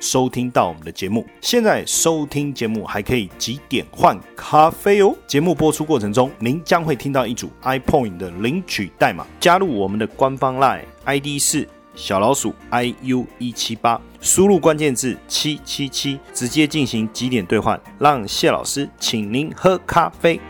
收听到我们的节目，现在收听节目还可以几点换咖啡哦。节目播出过程中，您将会听到一组 iPoint 的领取代码，加入我们的官方 Line ID 是小老鼠 iu 一七八，输入关键字七七七，直接进行几点兑换，让谢老师请您喝咖啡。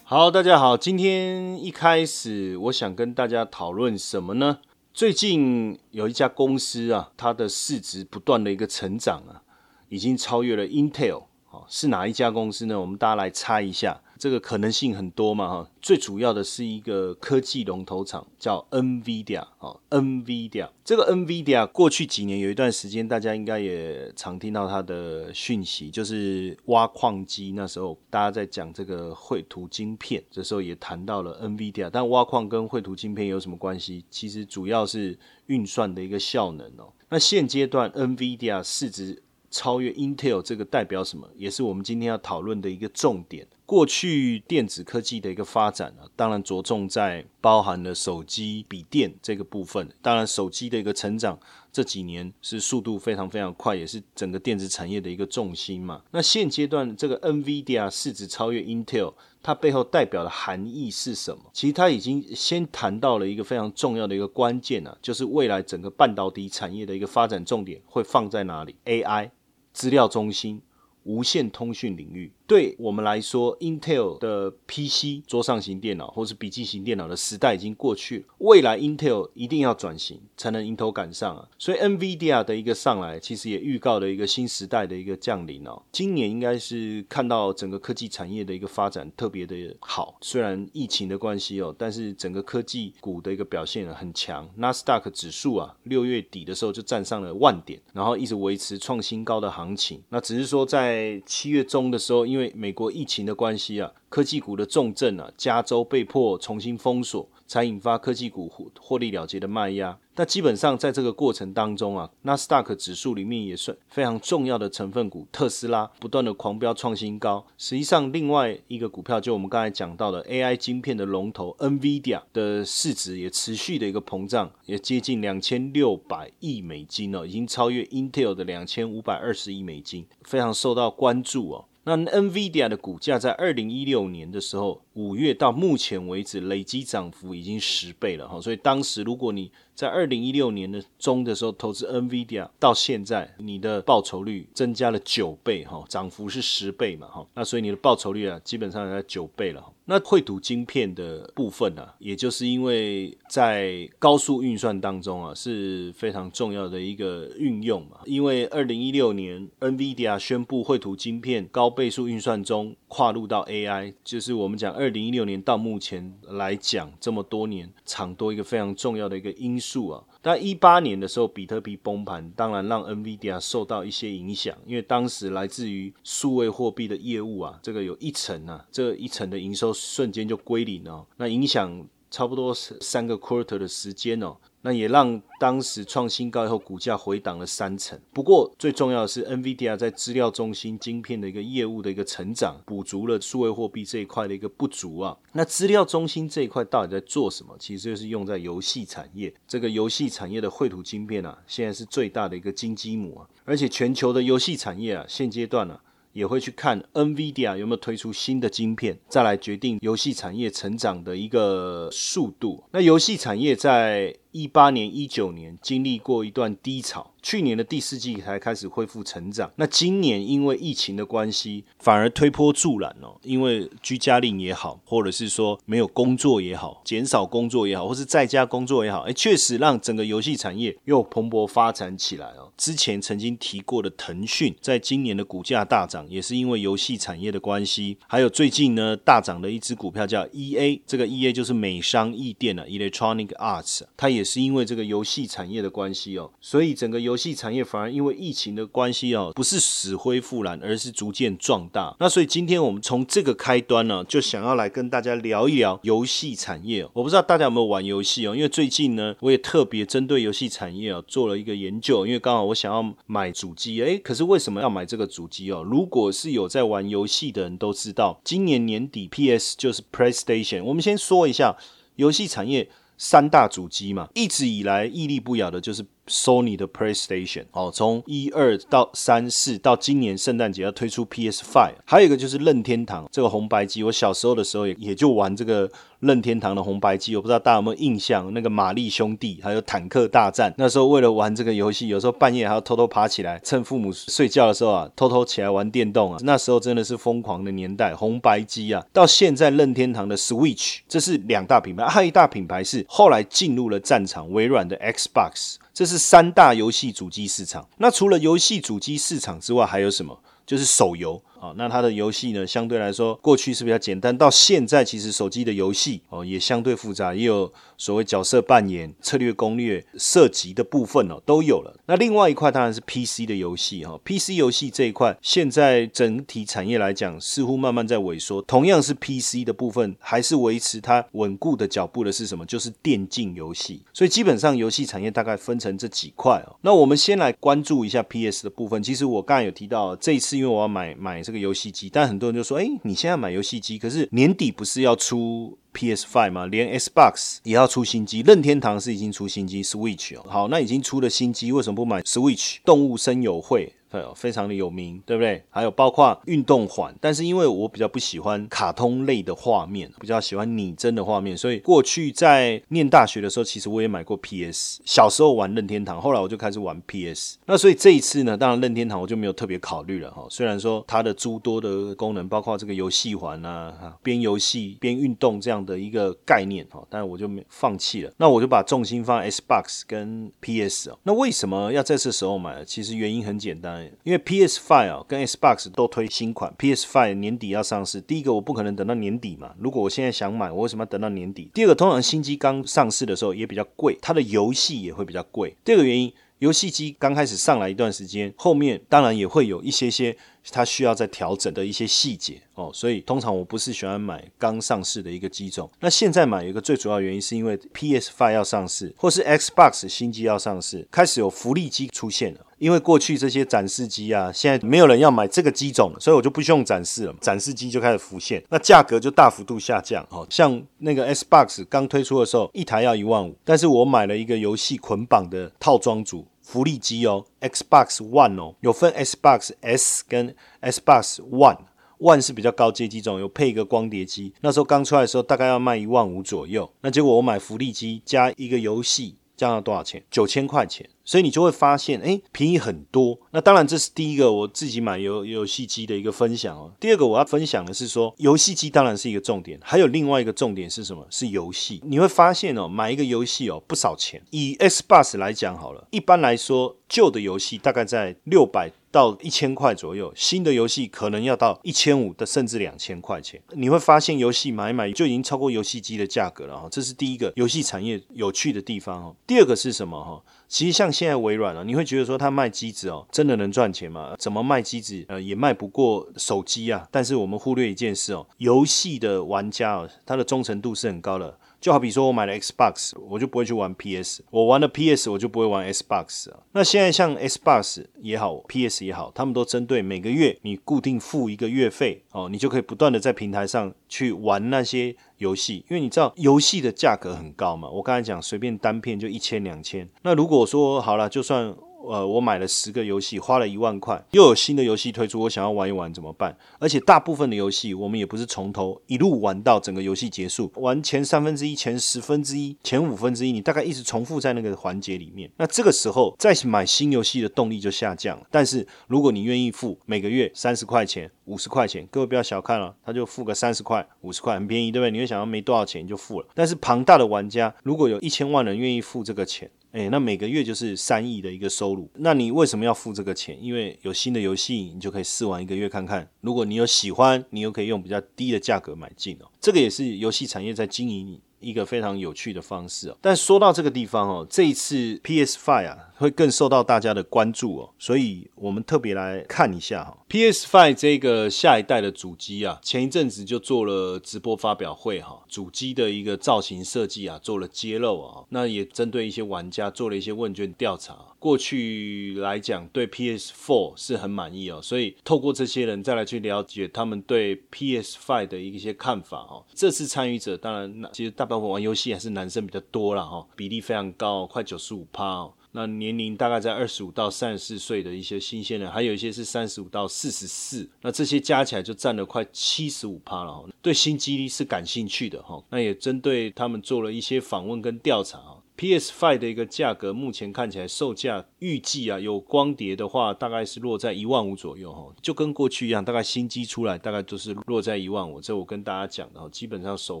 好，大家好，今天一开始我想跟大家讨论什么呢？最近有一家公司啊，它的市值不断的一个成长啊，已经超越了 Intel。哦，是哪一家公司呢？我们大家来猜一下。这个可能性很多嘛，哈。最主要的是一个科技龙头厂，叫 NVIDIA。哦，NVIDIA 这个 NVIDIA 过去几年有一段时间，大家应该也常听到它的讯息，就是挖矿机。那时候大家在讲这个绘图晶片，这时候也谈到了 NVIDIA。但挖矿跟绘图晶片有什么关系？其实主要是运算的一个效能哦。那现阶段 NVIDIA 市值。超越 Intel 这个代表什么？也是我们今天要讨论的一个重点。过去电子科技的一个发展啊，当然着重在包含了手机、笔电这个部分。当然，手机的一个成长这几年是速度非常非常快，也是整个电子产业的一个重心嘛。那现阶段这个 NVIDIA 市值超越 Intel，它背后代表的含义是什么？其实它已经先谈到了一个非常重要的一个关键啊，就是未来整个半导体产业的一个发展重点会放在哪里？AI。资料中心、无线通讯领域。对我们来说，Intel 的 PC 桌上型电脑或是笔记型电脑的时代已经过去了。未来 Intel 一定要转型，才能迎头赶上啊！所以 NVIDIA 的一个上来，其实也预告了一个新时代的一个降临哦。今年应该是看到整个科技产业的一个发展特别的好，虽然疫情的关系哦，但是整个科技股的一个表现很强。纳斯达克指数啊，六月底的时候就站上了万点，然后一直维持创新高的行情。那只是说在在七月中的时候，因为美国疫情的关系啊，科技股的重症啊，加州被迫重新封锁，才引发科技股获获利了结的卖压。那基本上在这个过程当中啊，纳斯达克指数里面也算非常重要的成分股，特斯拉不断的狂飙创新高。实际上，另外一个股票就我们刚才讲到的 AI 晶片的龙头 NVIDIA 的市值也持续的一个膨胀，也接近两千六百亿美金了，已经超越 Intel 的两千五百二十亿美金，非常受到关注哦。那 NVIDIA 的股价在二零一六年的时候，五月到目前为止累积涨幅已经十倍了哈，所以当时如果你在二零一六年的中的时候投资 NVIDIA，到现在你的报酬率增加了九倍哈，涨幅是十倍嘛哈，那所以你的报酬率啊基本上在九倍了。那绘图晶片的部分呢，也就是因为在高速运算当中啊是非常重要的一个运用嘛，因为二零一六年 NVIDIA 宣布绘图晶片高倍数运算中跨入到 AI，就是我们讲二零一六年到目前来讲这么多年长多一个非常重要的一个因。素啊，但一八年的时候，比特币崩盘，当然让 NVIDIA 受到一些影响，因为当时来自于数位货币的业务啊，这个有一层啊，这一层的营收瞬间就归零了，那影响差不多三个 quarter 的时间哦。那也让当时创新高以后，股价回档了三成。不过最重要的是，NVIDIA 在资料中心晶片的一个业务的一个成长，补足了数位货币这一块的一个不足啊。那资料中心这一块到底在做什么？其实就是用在游戏产业。这个游戏产业的绘图晶片啊，现在是最大的一个金鸡母啊。而且全球的游戏产业啊，现阶段呢。也会去看 NVIDIA 有没有推出新的晶片，再来决定游戏产业成长的一个速度。那游戏产业在一八年、一九年经历过一段低潮。去年的第四季才开始恢复成长，那今年因为疫情的关系，反而推波助澜哦。因为居家令也好，或者是说没有工作也好，减少工作也好，或是在家工作也好，哎，确实让整个游戏产业又蓬勃发展起来哦。之前曾经提过的腾讯，在今年的股价大涨，也是因为游戏产业的关系。还有最近呢大涨的一只股票叫 E A，这个 E A 就是美商易电啊 Electronic Arts，它也也是因为这个游戏产业的关系哦，所以整个游戏产业反而因为疫情的关系哦，不是死灰复燃，而是逐渐壮大。那所以今天我们从这个开端呢，就想要来跟大家聊一聊游戏产业。我不知道大家有没有玩游戏哦，因为最近呢，我也特别针对游戏产业哦做了一个研究，因为刚好我想要买主机，诶，可是为什么要买这个主机哦？如果是有在玩游戏的人都知道，今年年底 PS 就是 PlayStation。我们先说一下游戏产业三大主机嘛，一直以来屹立不摇的就是。Sony 的 PlayStation 哦，从一二到三四到今年圣诞节要推出 PS Five，还有一个就是任天堂这个红白机。我小时候的时候也也就玩这个任天堂的红白机，我不知道大家有没有印象？那个玛丽兄弟还有坦克大战，那时候为了玩这个游戏，有时候半夜还要偷偷爬起来，趁父母睡觉的时候啊，偷偷起来玩电动啊。那时候真的是疯狂的年代，红白机啊。到现在任天堂的 Switch，这是两大品牌，还有一大品牌是后来进入了战场，微软的 Xbox。这是三大游戏主机市场。那除了游戏主机市场之外，还有什么？就是手游。啊，那它的游戏呢，相对来说过去是比较简单，到现在其实手机的游戏哦也相对复杂，也有所谓角色扮演、策略攻略、涉及的部分哦都有了。那另外一块当然是 PC 的游戏哈，PC 游戏这一块现在整体产业来讲似乎慢慢在萎缩。同样是 PC 的部分，还是维持它稳固的脚步的是什么？就是电竞游戏。所以基本上游戏产业大概分成这几块哦。那我们先来关注一下 PS 的部分。其实我刚才有提到，这一次因为我要买买这。这个游戏机，但很多人就说：“哎，你现在买游戏机，可是年底不是要出 PS Five 吗？连 Xbox 也要出新机，任天堂是已经出新机 Switch 哦。好，那已经出了新机，为什么不买 Switch？动物森友会。”非常的有名，对不对？还有包括运动环，但是因为我比较不喜欢卡通类的画面，比较喜欢拟真的画面，所以过去在念大学的时候，其实我也买过 PS。小时候玩任天堂，后来我就开始玩 PS。那所以这一次呢，当然任天堂我就没有特别考虑了哈。虽然说它的诸多的功能，包括这个游戏环啊，边游戏边运动这样的一个概念哈，但我就没放弃了。那我就把重心放在 Xbox 跟 PS 哦。那为什么要在这时候买？其实原因很简单。因为 PS Five 啊跟 Xbox 都推新款，PS Five 年底要上市。第一个我不可能等到年底嘛，如果我现在想买，我为什么要等到年底？第二个，通常新机刚上市的时候也比较贵，它的游戏也会比较贵。第二个原因，游戏机刚开始上来一段时间，后面当然也会有一些些它需要再调整的一些细节哦，所以通常我不是喜欢买刚上市的一个机种。那现在买有一个最主要原因，是因为 PS Five 要上市，或是 Xbox 新机要上市，开始有福利机出现了。因为过去这些展示机啊，现在没有人要买这个机种，所以我就不需用展示了，展示机就开始浮现，那价格就大幅度下降。哦，像那个 Xbox 刚推出的时候，一台要一万五，但是我买了一个游戏捆绑的套装组福利机哦，Xbox One 哦，有分 Xbox S 跟 Xbox One，One 是比较高阶机种，有配一个光碟机，那时候刚出来的时候大概要卖一万五左右，那结果我买福利机加一个游戏。降到多少钱？九千块钱，所以你就会发现，哎，便宜很多。那当然，这是第一个我自己买游游戏机的一个分享哦。第二个我要分享的是说，游戏机当然是一个重点，还有另外一个重点是什么？是游戏。你会发现哦，买一个游戏哦不少钱。以 S Bus 来讲好了，一般来说，旧的游戏大概在六百。到一千块左右，新的游戏可能要到一千五的，甚至两千块钱。你会发现，游戏买买就已经超过游戏机的价格了哈。这是第一个游戏产业有趣的地方哈。第二个是什么哈？其实像现在微软啊，你会觉得说它卖机子哦，真的能赚钱吗？怎么卖机子呃也卖不过手机啊。但是我们忽略一件事哦，游戏的玩家哦，他的忠诚度是很高的。就好比说，我买了 Xbox，我就不会去玩 PS；我玩了 PS，我就不会玩 Xbox。那现在像 Xbox 也好，PS 也好，他们都针对每个月你固定付一个月费哦，你就可以不断的在平台上去玩那些游戏。因为你知道游戏的价格很高嘛，我刚才讲随便单片就一千两千。那如果说好了，就算。呃，我买了十个游戏，花了一万块，又有新的游戏推出，我想要玩一玩怎么办？而且大部分的游戏，我们也不是从头一路玩到整个游戏结束，玩前三分之一、前十分之一、前五分之一，你大概一直重复在那个环节里面。那这个时候再买新游戏的动力就下降了。但是如果你愿意付每个月三十块钱、五十块钱，各位不要小看了，他就付个三十块、五十块，很便宜，对不对？你会想要没多少钱就付了。但是庞大的玩家，如果有一千万人愿意付这个钱。哎，那每个月就是三亿的一个收入，那你为什么要付这个钱？因为有新的游戏，你就可以试玩一个月看看。如果你有喜欢，你又可以用比较低的价格买进哦。这个也是游戏产业在经营一个非常有趣的方式哦。但说到这个地方哦，这一次 PS Five 啊会更受到大家的关注哦，所以我们特别来看一下哈，PS Five 这个下一代的主机啊，前一阵子就做了直播发表会哈，主机的一个造型设计啊做了揭露啊，那也针对一些玩家做了一些问卷调查。过去来讲，对 PS Four 是很满意哦，所以透过这些人再来去了解他们对 PS Five 的一些看法哦。这次参与者当然，其实大部分玩游戏还是男生比较多了哈，比例非常高，快九十五趴哦。那年龄大概在二十五到三十四岁的一些新鲜人，还有一些是三十五到四十四，那这些加起来就占了快七十五趴了。对新基地是感兴趣的哈，那也针对他们做了一些访问跟调查。PS Five 的一个价格，目前看起来售价预计啊，有光碟的话，大概是落在一万五左右哈，就跟过去一样，大概新机出来大概都是落在一万五。这我跟大家讲的哈，基本上首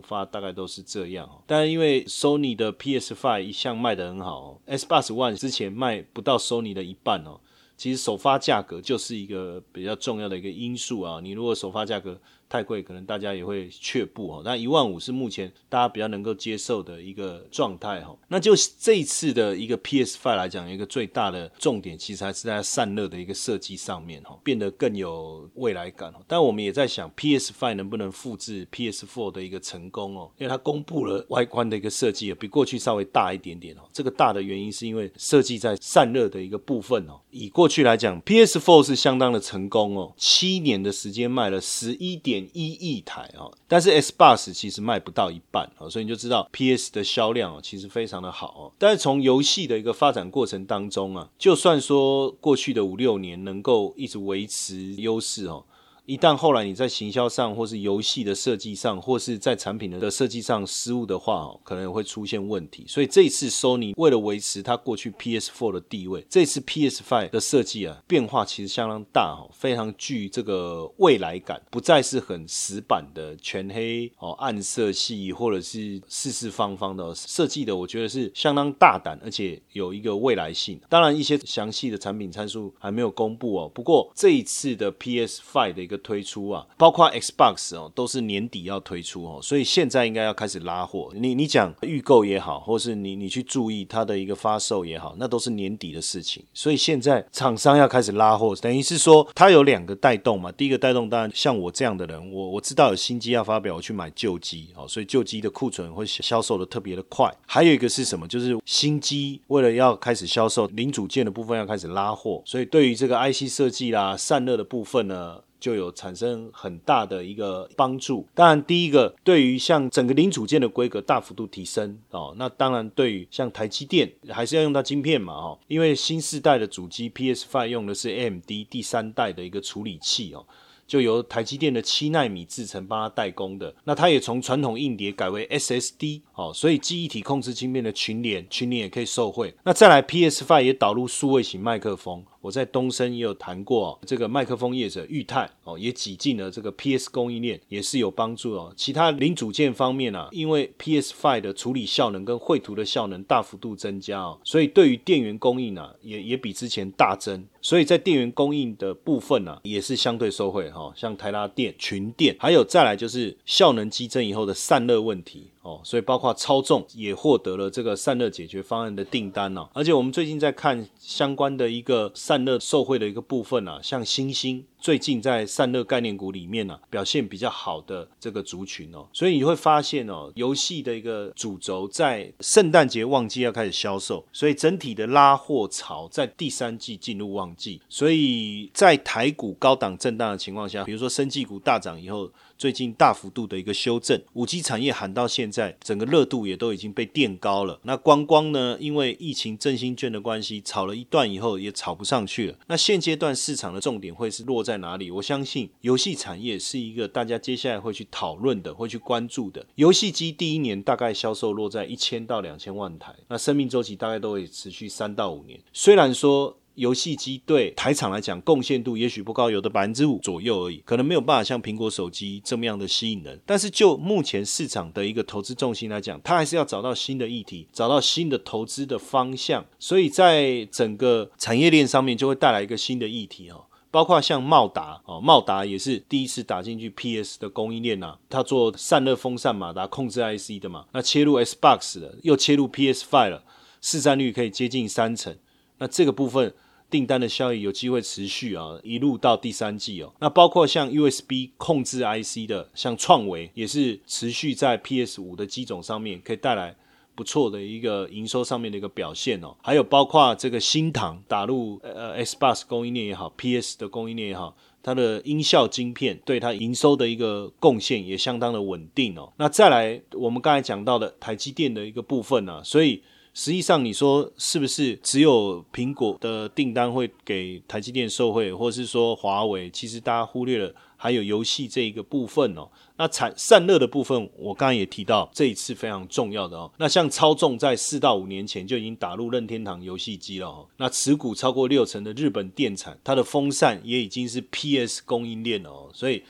发大概都是这样哈。但因为 Sony 的 PS Five 一向卖得很好，S 八十 One 之前卖不到 Sony 的一半哦。其实首发价格就是一个比较重要的一个因素啊，你如果首发价格。太贵，可能大家也会却步哦。那一万五是目前大家比较能够接受的一个状态哈。那就这一次的一个 PS Five 来讲，一个最大的重点其实还是在散热的一个设计上面哈，变得更有未来感。但我们也在想，PS Five 能不能复制 PS Four 的一个成功哦？因为它公布了外观的一个设计，比过去稍微大一点点哦。这个大的原因是因为设计在散热的一个部分哦。以过去来讲，PS Four 是相当的成功哦，七年的时间卖了十一点。一亿台啊，但是 S Bus 其实卖不到一半啊，所以你就知道 PS 的销量啊，其实非常的好哦。但是从游戏的一个发展过程当中啊，就算说过去的五六年能够一直维持优势哦。一旦后来你在行销上，或是游戏的设计上，或是在产品的设计上失误的话，哦，可能会出现问题。所以这一次 Sony 为了维持它过去 PS4 的地位，这次 PS5 的设计啊，变化其实相当大哦，非常具这个未来感，不再是很死板的全黑哦，暗色系或者是四四方方的设计的，我觉得是相当大胆，而且有一个未来性。当然，一些详细的产品参数还没有公布哦。不过这一次的 PS5 的一个推出啊，包括 Xbox 哦，都是年底要推出哦，所以现在应该要开始拉货。你你讲预购也好，或是你你去注意它的一个发售也好，那都是年底的事情。所以现在厂商要开始拉货，等于是说它有两个带动嘛。第一个带动当然像我这样的人，我我知道有新机要发表，我去买旧机哦，所以旧机的库存会销售的特别的快。还有一个是什么？就是新机为了要开始销售，零组件的部分要开始拉货，所以对于这个 IC 设计啦、散热的部分呢。就有产生很大的一个帮助。当然，第一个对于像整个零组件的规格大幅度提升哦，那当然对于像台积电还是要用到晶片嘛哦，因为新世代的主机 PS Five 用的是 AMD 第三代的一个处理器哦。就由台积电的七纳米制程帮它代工的，那它也从传统硬碟改为 SSD 哦，所以记忆体控制晶片的群联，群联也可以受惠。那再来 PS Five 也导入数位型麦克风，我在东升也有谈过，这个麦克风业者裕泰哦，也挤进了这个 PS 供应链，也是有帮助哦。其他零组件方面啊，因为 PS Five 的处理效能跟绘图的效能大幅度增加哦，所以对于电源供应啊，也也比之前大增。所以在电源供应的部分呢，也是相对受惠哈，像台达电、群电，还有再来就是效能激增以后的散热问题。哦，所以包括超重也获得了这个散热解决方案的订单呢。而且我们最近在看相关的一个散热受惠的一个部分啊，像星星最近在散热概念股里面呢表现比较好的这个族群哦，所以你会发现哦，游戏的一个主轴在圣诞节旺季要开始销售，所以整体的拉货潮在第三季进入旺季，所以在台股高档震荡的情况下，比如说生技股大涨以后。最近大幅度的一个修正，五 G 产业喊到现在，整个热度也都已经被垫高了。那观光呢？因为疫情振兴券的关系，炒了一段以后也炒不上去了。那现阶段市场的重点会是落在哪里？我相信游戏产业是一个大家接下来会去讨论的，会去关注的。游戏机第一年大概销售落在一千到两千万台，那生命周期大概都会持续三到五年。虽然说。游戏机对台厂来讲贡献度也许不高，有的百分之五左右而已，可能没有办法像苹果手机这么样的吸引人。但是就目前市场的一个投资重心来讲，它还是要找到新的议题，找到新的投资的方向。所以在整个产业链上面就会带来一个新的议题哦。包括像茂达哦，茂达也是第一次打进去 PS 的供应链呐，它做散热风扇马达控制 IC 的嘛，那切入 Xbox 的，又切入 PS Five 了，市占率可以接近三成，那这个部分。订单的效益有机会持续啊，一路到第三季哦。那包括像 USB 控制 IC 的，像创维也是持续在 PS 五的机种上面可以带来不错的一个营收上面的一个表现哦。还有包括这个新唐打入呃 Xbox 供应链也好，PS 的供应链也好，它的音效晶片对它营收的一个贡献也相当的稳定哦。那再来我们刚才讲到的台积电的一个部分呢，所以。实际上，你说是不是只有苹果的订单会给台积电受惠，或是说华为？其实大家忽略了还有游戏这一个部分哦。那产散热的部分，我刚刚也提到，这一次非常重要的哦。那像超重在四到五年前就已经打入任天堂游戏机了哦。那持股超过六成的日本电产，它的风扇也已经是 PS 供应链了哦。所以。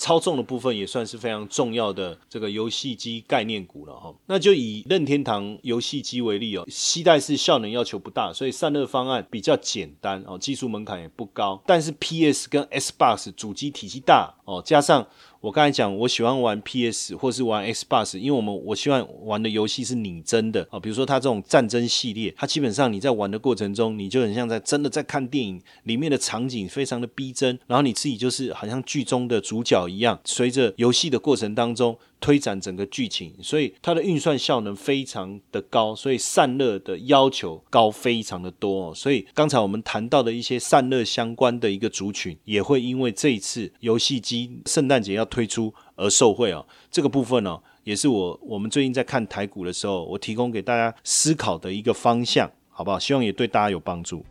超重的部分也算是非常重要的这个游戏机概念股了哈，那就以任天堂游戏机为例哦，携带式效能要求不大，所以散热方案比较简单哦，技术门槛也不高，但是 PS 跟 Xbox 主机体积大哦，加上。我刚才讲，我喜欢玩 PS 或是玩 Xbox，因为我们我希望玩的游戏是拟真的啊，比如说它这种战争系列，它基本上你在玩的过程中，你就很像在真的在看电影，里面的场景非常的逼真，然后你自己就是好像剧中的主角一样，随着游戏的过程当中。推展整个剧情，所以它的运算效能非常的高，所以散热的要求高非常的多哦。所以刚才我们谈到的一些散热相关的一个族群，也会因为这一次游戏机圣诞节要推出而受惠哦。这个部分呢，也是我我们最近在看台股的时候，我提供给大家思考的一个方向，好不好？希望也对大家有帮助。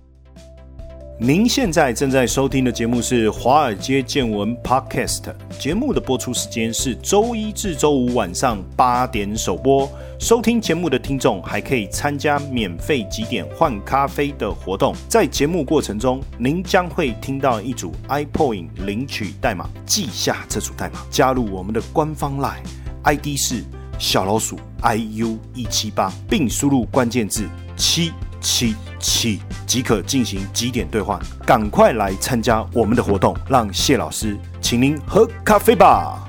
您现在正在收听的节目是《华尔街见闻》Podcast，节目的播出时间是周一至周五晚上八点首播。收听节目的听众还可以参加免费几点换咖啡的活动，在节目过程中，您将会听到一组 iPoint 领取代码，记下这组代码，加入我们的官方 Line，ID 是小老鼠 iu 一七八，并输入关键字七。七七即可进行几点兑换，赶快来参加我们的活动，让谢老师请您喝咖啡吧。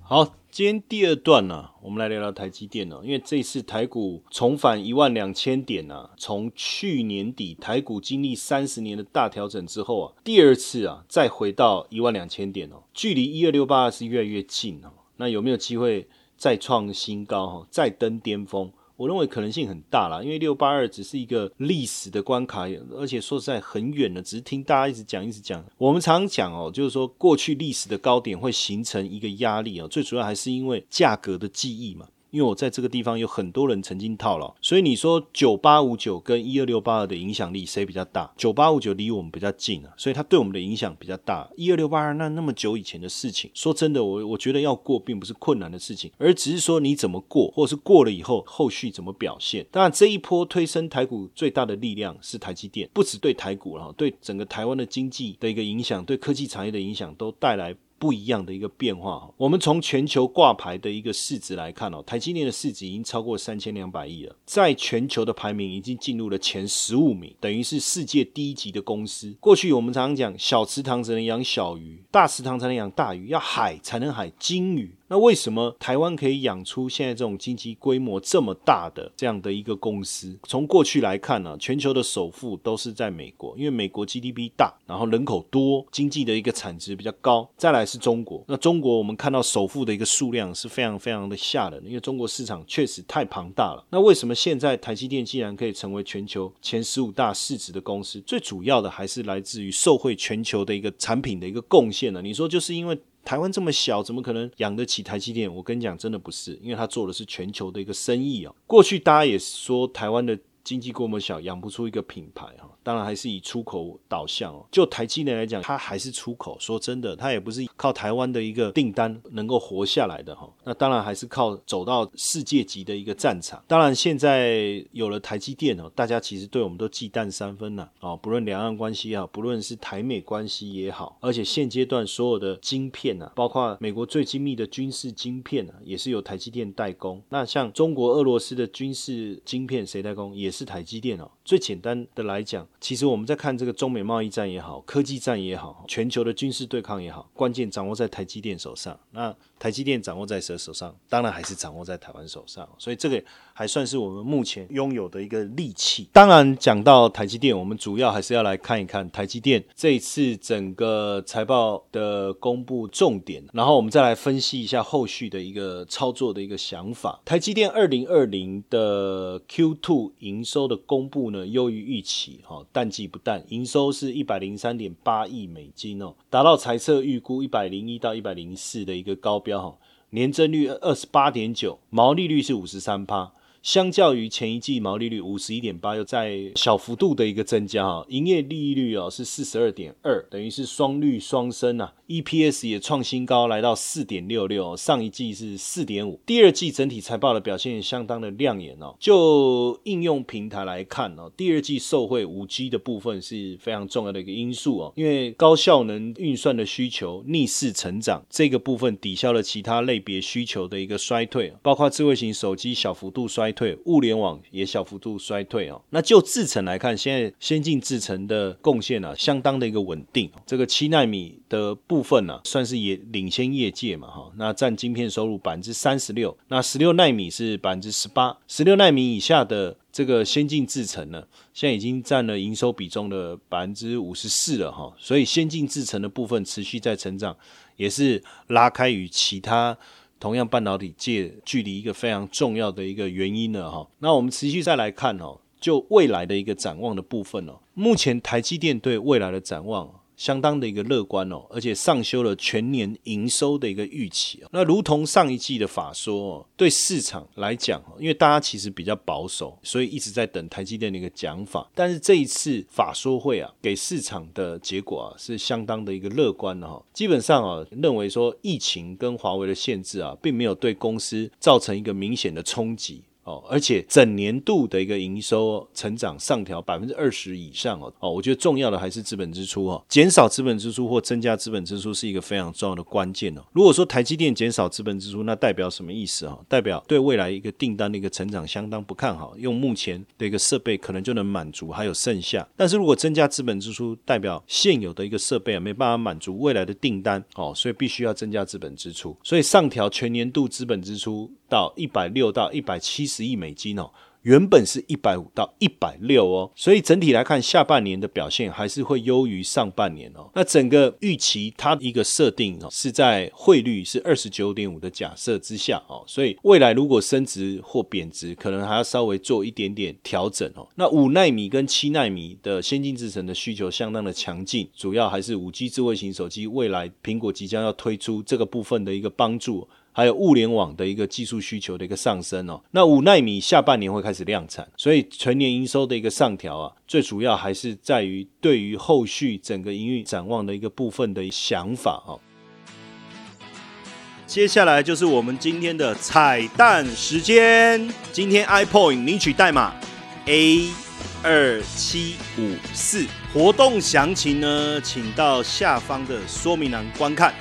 好，今天第二段呢，我们来聊聊台积电呢，因为这次台股重返一万两千点呢，从去年底台股经历三十年的大调整之后啊，第二次啊再回到一万两千点哦，距离一二六八是越来越近哦，那有没有机会再创新高哈，再登巅峰？我认为可能性很大啦，因为六八二只是一个历史的关卡，而且说实在很远的，只是听大家一直讲一直讲。我们常讲哦，就是说过去历史的高点会形成一个压力哦，最主要还是因为价格的记忆嘛。因为我在这个地方有很多人曾经套牢，所以你说九八五九跟一二六八二的影响力谁比较大？九八五九离我们比较近啊，所以它对我们的影响比较大。一二六八二那那么久以前的事情，说真的，我我觉得要过并不是困难的事情，而只是说你怎么过，或者是过了以后后续怎么表现。当然，这一波推升台股最大的力量是台积电，不止对台股了，对整个台湾的经济的一个影响，对科技产业的影响都带来。不一样的一个变化我们从全球挂牌的一个市值来看哦，台积电的市值已经超过三千两百亿了，在全球的排名已经进入了前十五名，等于是世界第一级的公司。过去我们常常讲，小池塘只能养小鱼，大池塘才能养大鱼，要海才能海金鱼。那为什么台湾可以养出现在这种经济规模这么大的这样的一个公司？从过去来看呢，全球的首富都是在美国，因为美国 GDP 大，然后人口多，经济的一个产值比较高。再来是中国，那中国我们看到首富的一个数量是非常非常的吓人，因为中国市场确实太庞大了。那为什么现在台积电既然可以成为全球前十五大市值的公司？最主要的还是来自于受惠全球的一个产品的一个贡献呢？你说就是因为？台湾这么小，怎么可能养得起台积电？我跟你讲，真的不是，因为他做的是全球的一个生意啊。过去大家也说台湾的经济规模小，养不出一个品牌哈。当然还是以出口导向哦。就台积电来讲，它还是出口。说真的，它也不是靠台湾的一个订单能够活下来的哈。那当然还是靠走到世界级的一个战场。当然现在有了台积电哦，大家其实对我们都忌惮三分呐哦。不论两岸关系也好，不论是台美关系也好，而且现阶段所有的晶片呐，包括美国最精密的军事晶片啊，也是由台积电代工。那像中国、俄罗斯的军事晶片谁代工？也是台积电哦。最简单的来讲，其实我们在看这个中美贸易战也好，科技战也好，全球的军事对抗也好，关键掌握在台积电手上。那台积电掌握在谁手上？当然还是掌握在台湾手上。所以这个还算是我们目前拥有的一个利器。当然，讲到台积电，我们主要还是要来看一看台积电这一次整个财报的公布重点，然后我们再来分析一下后续的一个操作的一个想法。台积电二零二零的 Q two 营收的公布呢，优于预期，哈，淡季不淡，营收是一百零三点八亿美金哦，达到财测预估一百零一到一百零四的一个高标。年增率二十八点九，毛利率是五十三趴。相较于前一季毛利率五十一点八，又在小幅度的一个增加哈，营业利率哦是四十二点二，等于是双率双升啊，EPS 也创新高，来到四点六六，上一季是四点五，第二季整体财报的表现相当的亮眼哦。就应用平台来看哦，第二季受惠五 G 的部分是非常重要的一个因素哦，因为高效能运算的需求逆势成长，这个部分抵消了其他类别需求的一个衰退，包括智慧型手机小幅度衰。退物联网也小幅度衰退哦。那就制程来看，现在先进制程的贡献呢，相当的一个稳定。这个七纳米的部分呢，算是也领先业界嘛哈。那占晶片收入百分之三十六，那十六纳米是百分之十八，十六纳米以下的这个先进制程呢，现在已经占了营收比重的百分之五十四了哈。所以先进制程的部分持续在成长，也是拉开与其他。同样，半导体界距离一个非常重要的一个原因了哈。那我们持续再来看哦，就未来的一个展望的部分哦。目前台积电对未来的展望。相当的一个乐观哦，而且上修了全年营收的一个预期那如同上一季的法说，对市场来讲，因为大家其实比较保守，所以一直在等台积电的一个讲法。但是这一次法说会啊，给市场的结果啊是相当的一个乐观的哈。基本上啊，认为说疫情跟华为的限制啊，并没有对公司造成一个明显的冲击。哦，而且整年度的一个营收成长上调百分之二十以上哦，哦，我觉得重要的还是资本支出哦，减少资本支出或增加资本支出是一个非常重要的关键哦。如果说台积电减少资本支出，那代表什么意思啊？代表对未来一个订单的一个成长相当不看好，用目前的一个设备可能就能满足，还有剩下。但是如果增加资本支出，代表现有的一个设备啊没办法满足未来的订单哦，所以必须要增加资本支出，所以上调全年度资本支出。到一百六到一百七十亿美金哦，原本是一百五到一百六哦，所以整体来看，下半年的表现还是会优于上半年哦。那整个预期它一个设定哦，是在汇率是二十九点五的假设之下哦，所以未来如果升值或贬值，可能还要稍微做一点点调整哦。那五纳米跟七纳米的先进制程的需求相当的强劲，主要还是五 G 智慧型手机未来苹果即将要推出这个部分的一个帮助。还有物联网的一个技术需求的一个上升哦，那五纳米下半年会开始量产，所以全年营收的一个上调啊，最主要还是在于对于后续整个营运展望的一个部分的想法哦。接下来就是我们今天的彩蛋时间，今天 iPoint 领取代码 A 二七五四，活动详情呢，请到下方的说明栏观看。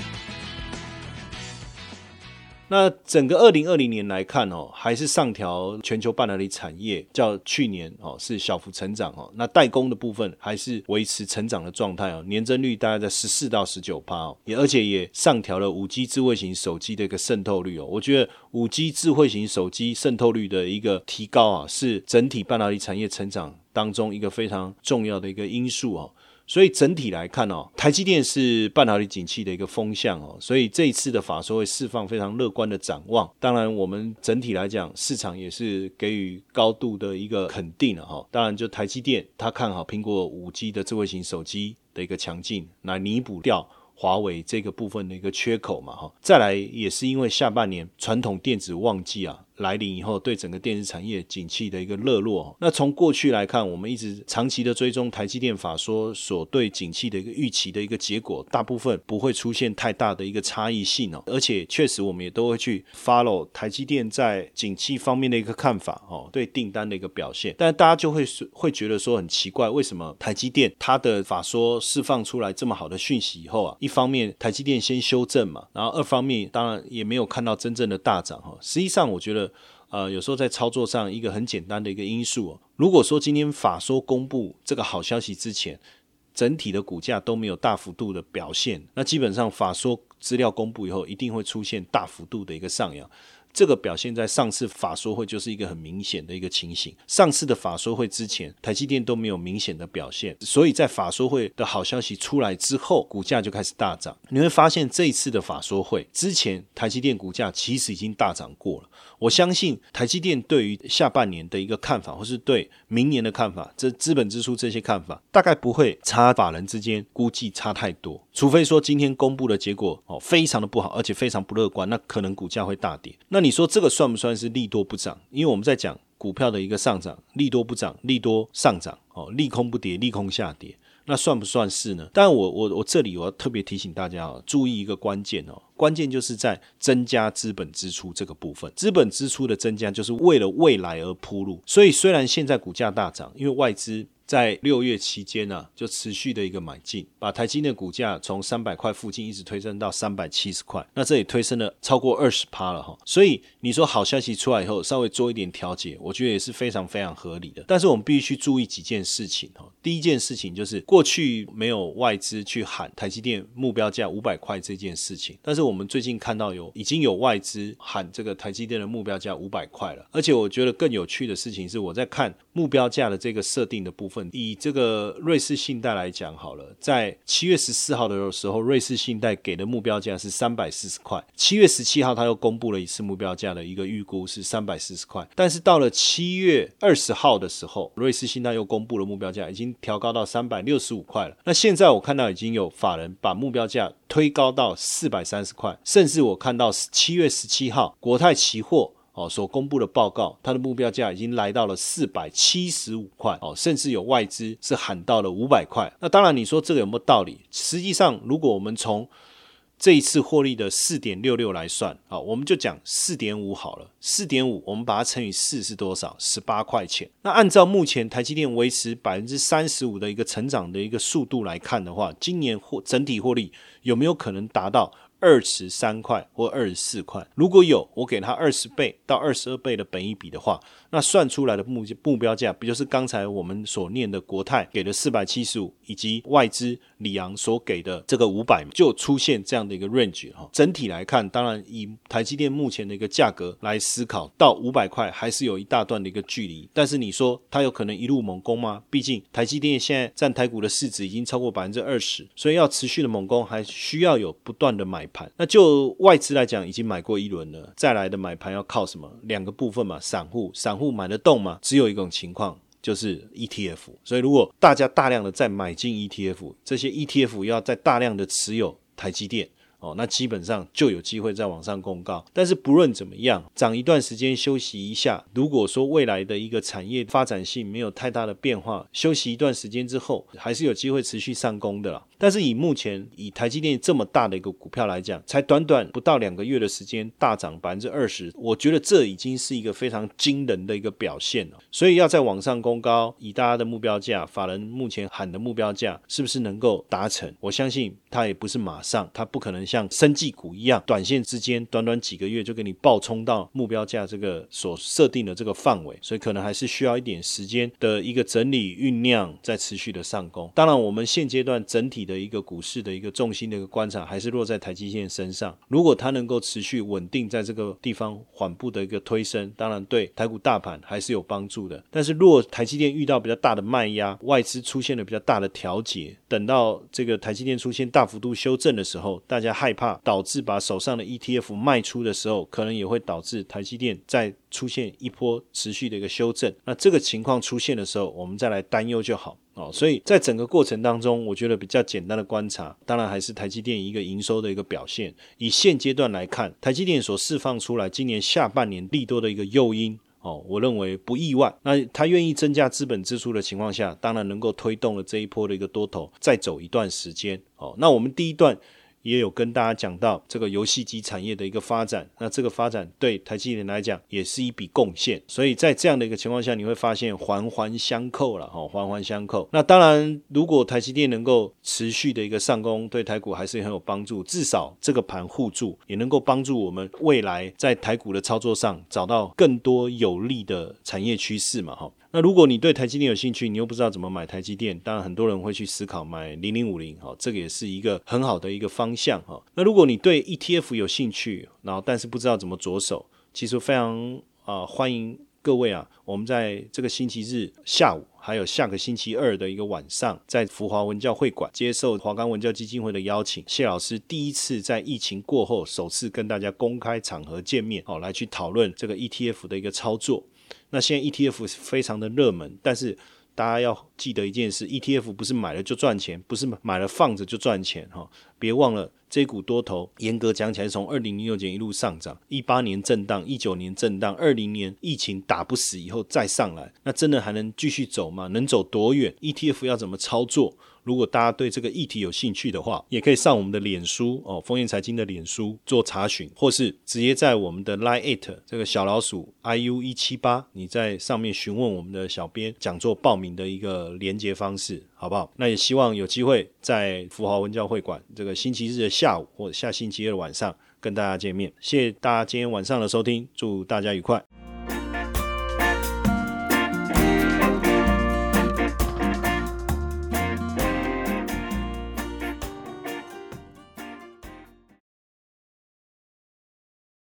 那整个二零二零年来看哦，还是上调全球半导体产业，较去年哦是小幅成长哦。那代工的部分还是维持成长的状态哦，年增率大概在十四到十九趴哦，也而且也上调了五 G 智慧型手机的一个渗透率哦。我觉得五 G 智慧型手机渗透率的一个提高啊，是整体半导体产业成长当中一个非常重要的一个因素哦。所以整体来看哦，台积电是半导体景气的一个风向哦，所以这一次的法说会释放非常乐观的展望。当然，我们整体来讲，市场也是给予高度的一个肯定了哈。当然，就台积电，他看好苹果五 G 的智慧型手机的一个强劲，来弥补掉。华为这个部分的一个缺口嘛，哈，再来也是因为下半年传统电子旺季啊来临以后，对整个电子产业景气的一个热络。那从过去来看，我们一直长期的追踪台积电法说所对景气的一个预期的一个结果，大部分不会出现太大的一个差异性哦。而且确实我们也都会去 follow 台积电在景气方面的一个看法哦，对订单的一个表现。但大家就会会觉得说很奇怪，为什么台积电它的法说释放出来这么好的讯息以后啊，一方面台积电先修正嘛，然后二方面当然也没有看到真正的大涨哈。实际上我觉得。呃，有时候在操作上一个很简单的一个因素，如果说今天法说公布这个好消息之前，整体的股价都没有大幅度的表现，那基本上法说资料公布以后，一定会出现大幅度的一个上扬。这个表现在上次法说会就是一个很明显的一个情形。上次的法说会之前，台积电都没有明显的表现，所以在法说会的好消息出来之后，股价就开始大涨。你会发现这一次的法说会之前，台积电股价其实已经大涨过了。我相信台积电对于下半年的一个看法，或是对明年的看法，这资本支出这些看法，大概不会差法人之间估计差太多。除非说今天公布的结果哦非常的不好，而且非常不乐观，那可能股价会大跌。那你说这个算不算是利多不涨？因为我们在讲股票的一个上涨，利多不涨，利多上涨哦，利空不跌，利空下跌。那算不算是呢？但我我我这里我要特别提醒大家哦，注意一个关键哦，关键就是在增加资本支出这个部分。资本支出的增加就是为了未来而铺路。所以虽然现在股价大涨，因为外资。在六月期间呢，就持续的一个买进，把台积电股价从三百块附近一直推升到三百七十块，那这里推升了超过二十趴了哈。所以你说好消息出来以后，稍微做一点调节，我觉得也是非常非常合理的。但是我们必须注意几件事情哈。第一件事情就是过去没有外资去喊台积电目标价五百块这件事情，但是我们最近看到有已经有外资喊这个台积电的目标价五百块了。而且我觉得更有趣的事情是，我在看目标价的这个设定的部分。以这个瑞士信贷来讲好了，在七月十四号的时候，瑞士信贷给的目标价是三百四十块。七月十七号，他又公布了一次目标价的一个预估是三百四十块。但是到了七月二十号的时候，瑞士信贷又公布了目标价，已经调高到三百六十五块了。那现在我看到已经有法人把目标价推高到四百三十块，甚至我看到七月十七号国泰期货。哦，所公布的报告，它的目标价已经来到了四百七十五块哦，甚至有外资是喊到了五百块。那当然，你说这个有没有道理？实际上，如果我们从这一次获利的四点六六来算，啊，我们就讲四点五好了。四点五，我们把它乘以四是多少？十八块钱。那按照目前台积电维持百分之三十五的一个成长的一个速度来看的话，今年获整体获利有没有可能达到？二十三块或二十四块，如果有我给他二十倍到二十二倍的本益比的话，那算出来的目目标价不就是刚才我们所念的国泰给的四百七十五，以及外资里昂所给的这个五百，就出现这样的一个 range 哈。整体来看，当然以台积电目前的一个价格来思考，到五百块还是有一大段的一个距离。但是你说它有可能一路猛攻吗？毕竟台积电现在占台股的市值已经超过百分之二十，所以要持续的猛攻，还需要有不断的买。盘那就外资来讲，已经买过一轮了，再来的买盘要靠什么？两个部分嘛，散户，散户买得动吗？只有一种情况，就是 ETF。所以如果大家大量的在买进 ETF，这些 ETF 要在大量的持有台积电。哦，那基本上就有机会再往上公告。但是不论怎么样，涨一段时间休息一下。如果说未来的一个产业发展性没有太大的变化，休息一段时间之后，还是有机会持续上攻的啦。但是以目前以台积电这么大的一个股票来讲，才短短不到两个月的时间大涨百分之二十，我觉得这已经是一个非常惊人的一个表现了。所以要在往上攻高，以大家的目标价，法人目前喊的目标价是不是能够达成？我相信它也不是马上，它不可能。像生技股一样，短线之间短短几个月就给你爆冲到目标价这个所设定的这个范围，所以可能还是需要一点时间的一个整理酝酿，再持续的上攻。当然，我们现阶段整体的一个股市的一个重心的一个观察，还是落在台积电身上。如果它能够持续稳定在这个地方缓步的一个推升，当然对台股大盘还是有帮助的。但是，若台积电遇到比较大的卖压，外资出现了比较大的调节，等到这个台积电出现大大幅度修正的时候，大家。害怕导致把手上的 ETF 卖出的时候，可能也会导致台积电再出现一波持续的一个修正。那这个情况出现的时候，我们再来担忧就好哦。所以在整个过程当中，我觉得比较简单的观察，当然还是台积电一个营收的一个表现。以现阶段来看，台积电所释放出来今年下半年利多的一个诱因哦，我认为不意外。那他愿意增加资本支出的情况下，当然能够推动了这一波的一个多头再走一段时间哦。那我们第一段。也有跟大家讲到这个游戏机产业的一个发展，那这个发展对台积电来讲也是一笔贡献，所以在这样的一个情况下，你会发现环环相扣了哈，环环相扣。那当然，如果台积电能够持续的一个上攻，对台股还是很有帮助，至少这个盘互助，也能够帮助我们未来在台股的操作上找到更多有利的产业趋势嘛哈。那如果你对台积电有兴趣，你又不知道怎么买台积电，当然很多人会去思考买零零五零，哈，这个也是一个很好的一个方向，哈。那如果你对 ETF 有兴趣，然后但是不知道怎么着手，其实非常啊欢迎各位啊，我们在这个星期日下午，还有下个星期二的一个晚上，在福华文教会馆接受华冈文教基金会的邀请，谢老师第一次在疫情过后首次跟大家公开场合见面，哦，来去讨论这个 ETF 的一个操作。那现在 ETF 是非常的热门，但是大家要记得一件事：ETF 不是买了就赚钱，不是买了放着就赚钱哈。别忘了，这股多头严格讲起来，从二零零六年一路上涨，一八年震荡，一九年震荡，二零年疫情打不死以后再上来，那真的还能继续走吗？能走多远？ETF 要怎么操作？如果大家对这个议题有兴趣的话，也可以上我们的脸书哦，丰源财经的脸书做查询，或是直接在我们的 Line It 这个小老鼠 iu 一七八，你在上面询问我们的小编讲座报名的一个连接方式，好不好？那也希望有机会在富豪文教会馆这个星期日的下午或者下星期二晚上跟大家见面。谢谢大家今天晚上的收听，祝大家愉快。